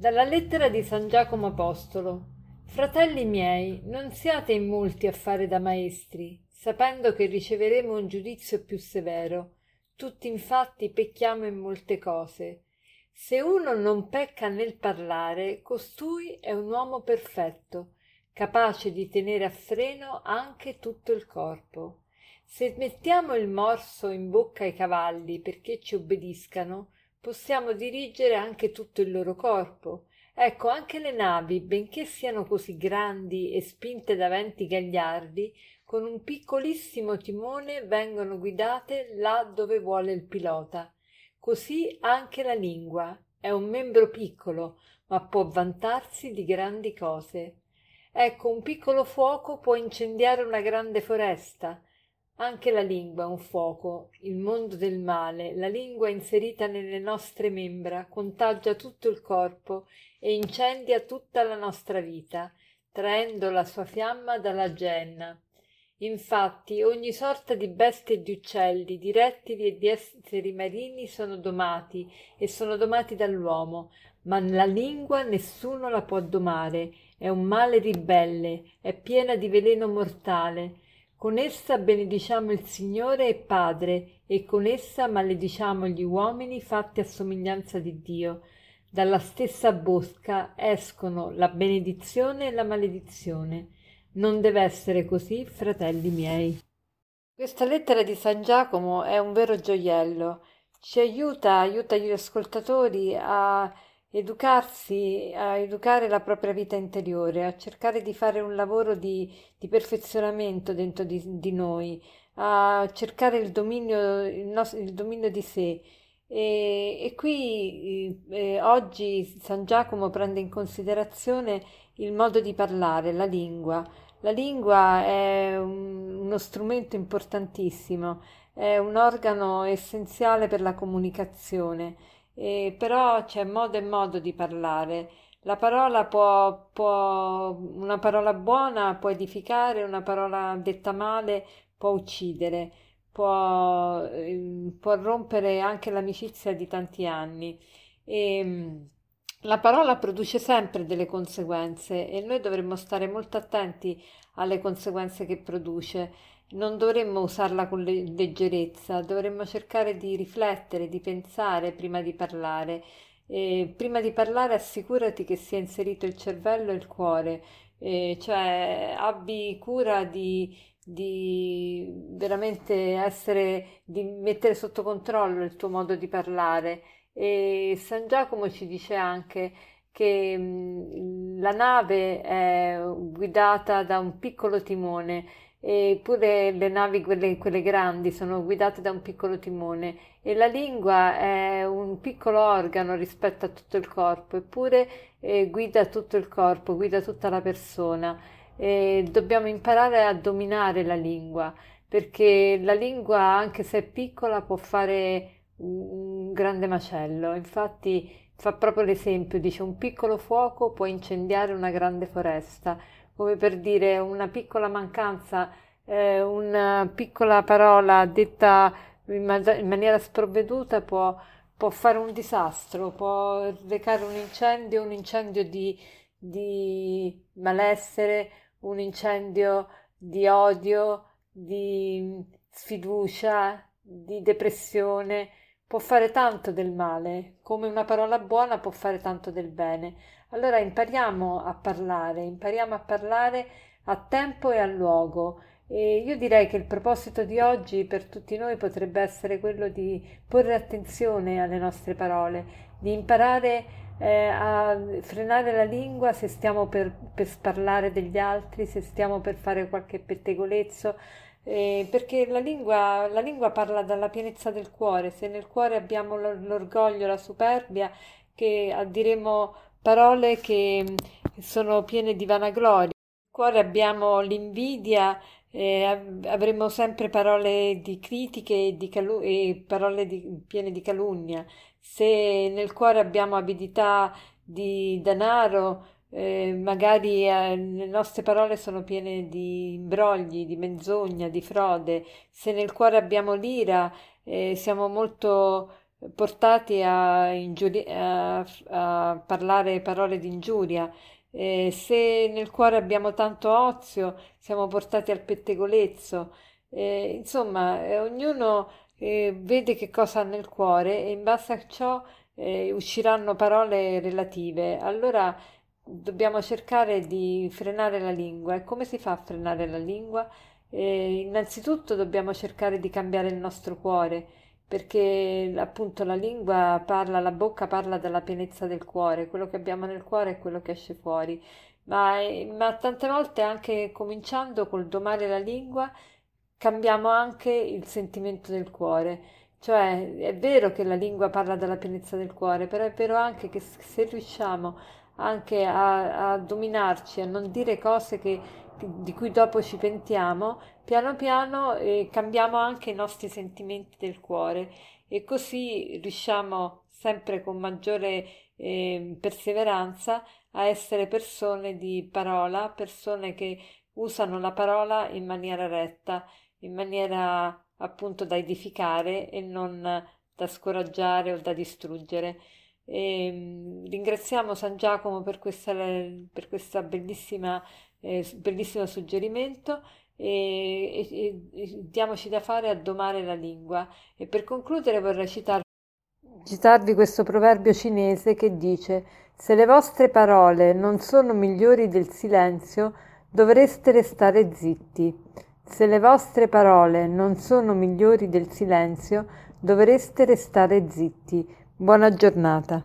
Dalla lettera di San Giacomo Apostolo. Fratelli miei, non siate in molti a fare da maestri, sapendo che riceveremo un giudizio più severo. Tutti infatti pecchiamo in molte cose. Se uno non pecca nel parlare, costui è un uomo perfetto, capace di tenere a freno anche tutto il corpo. Se mettiamo il morso in bocca ai cavalli perché ci obbediscano, possiamo dirigere anche tutto il loro corpo. Ecco, anche le navi, benché siano così grandi e spinte da venti gagliardi, con un piccolissimo timone vengono guidate là dove vuole il pilota. Così anche la lingua è un membro piccolo, ma può vantarsi di grandi cose. Ecco, un piccolo fuoco può incendiare una grande foresta, anche la lingua è un fuoco, il mondo del male, la lingua inserita nelle nostre membra contagia tutto il corpo e incendia tutta la nostra vita, traendo la sua fiamma dalla genna. Infatti ogni sorta di bestie e di uccelli, di rettili e di esseri marini sono domati e sono domati dall'uomo, ma la lingua nessuno la può domare, è un male ribelle, è piena di veleno mortale con essa benediciamo il Signore e Padre, e con essa malediciamo gli uomini fatti a somiglianza di Dio. Dalla stessa bosca escono la benedizione e la maledizione. Non deve essere così, fratelli miei. Questa lettera di San Giacomo è un vero gioiello. Ci aiuta, aiuta gli ascoltatori a educarsi, a educare la propria vita interiore, a cercare di fare un lavoro di, di perfezionamento dentro di, di, noi, a cercare il dominio, il, nostro, il dominio di sé. E, e qui eh, oggi San Giacomo prende in considerazione il modo di parlare, la lingua. La lingua è un, uno strumento importantissimo, è un organo essenziale per la comunicazione e però c'è modo e modo di parlare. La parola può, può, una parola buona può edificare, una parola detta male può uccidere, può, ehm, può rompere anche l'amicizia di tanti anni. E, ehm, la parola produce sempre delle conseguenze e noi dovremmo stare molto attenti alle conseguenze che produce non dovremmo usarla con leggerezza, dovremmo cercare di riflettere, di pensare prima di parlare. E prima di parlare assicurati che sia inserito il cervello e il cuore, e cioè abbi cura di, di veramente essere, di mettere sotto controllo il tuo modo di parlare. E San Giacomo ci dice anche che la nave è guidata da un piccolo timone eppure le navi, quelle, quelle, grandi, sono guidate da un piccolo timone e la lingua è un piccolo organo rispetto a tutto il corpo, eppure eh, guida tutto il corpo, guida tutta la persona. E dobbiamo imparare a dominare la lingua, perché la lingua, anche se è piccola, può fare un grande macello. Infatti fa proprio l'esempio, dice un piccolo fuoco può incendiare una grande foresta come per dire una piccola mancanza, eh, una piccola parola detta in, ma- in maniera sprovveduta può, può, fare un disastro, può recare un incendio, un incendio di, di malessere, un incendio di odio, di sfiducia, di depressione, può fare tanto del male, come una parola buona può fare tanto del bene. Allora impariamo a parlare, impariamo a parlare a tempo e a luogo. E io direi che il proposito di oggi per tutti noi potrebbe essere quello di porre attenzione alle nostre parole, di imparare eh, a frenare la lingua se stiamo per, per parlare degli altri, se stiamo per fare qualche pettegolezzo, eh, perché la lingua, la lingua parla dalla pienezza del cuore, se nel cuore abbiamo l'orgoglio, la superbia, che diremo parole che sono piene di vanagloria. Nel cuore abbiamo l'invidia, eh, avremo sempre parole di critiche e, di calu- e parole di, piene di calunnia. Se nel cuore abbiamo avidità di denaro, eh, magari eh, le nostre parole sono piene di imbrogli, di menzogna, di frode. Se nel cuore abbiamo l'ira, eh, siamo molto portati a, a, a parlare parole di ingiuria. Eh, se nel cuore abbiamo tanto ozio, siamo portati al pettegolezzo. Eh, insomma, eh, ognuno eh, vede che cosa ha nel cuore e in base a ciò eh, usciranno parole relative. Allora dobbiamo cercare di frenare la lingua. E come si fa a frenare la lingua? Eh, innanzitutto dobbiamo cercare di cambiare il nostro cuore, perché appunto la lingua parla, la bocca parla dalla pienezza del cuore, quello che abbiamo nel cuore è quello che esce fuori. Ma, ma tante volte anche cominciando col domare la lingua cambiamo anche il sentimento del cuore. Cioè, è vero che la lingua parla della pienezza del cuore, però è vero anche che se riusciamo anche a, a dominarci, a non dire cose che, di cui dopo ci pentiamo, piano piano eh, cambiamo anche i nostri sentimenti del cuore e così riusciamo sempre con maggiore eh, perseveranza a essere persone di parola, persone che usano la parola in maniera retta in maniera appunto da edificare e non da scoraggiare o da distruggere. E, ehm, ringraziamo San Giacomo per questa, per questa bellissima, eh, bellissimo suggerimento e, e, e, diamoci da fare a domare la lingua. E per concludere vorrei citar, citarvi questo proverbio cinese che dice se le vostre parole non sono migliori del silenzio, dovreste restare zitti. Se le vostre parole non sono migliori del silenzio, dovreste restare zitti. Buona giornata.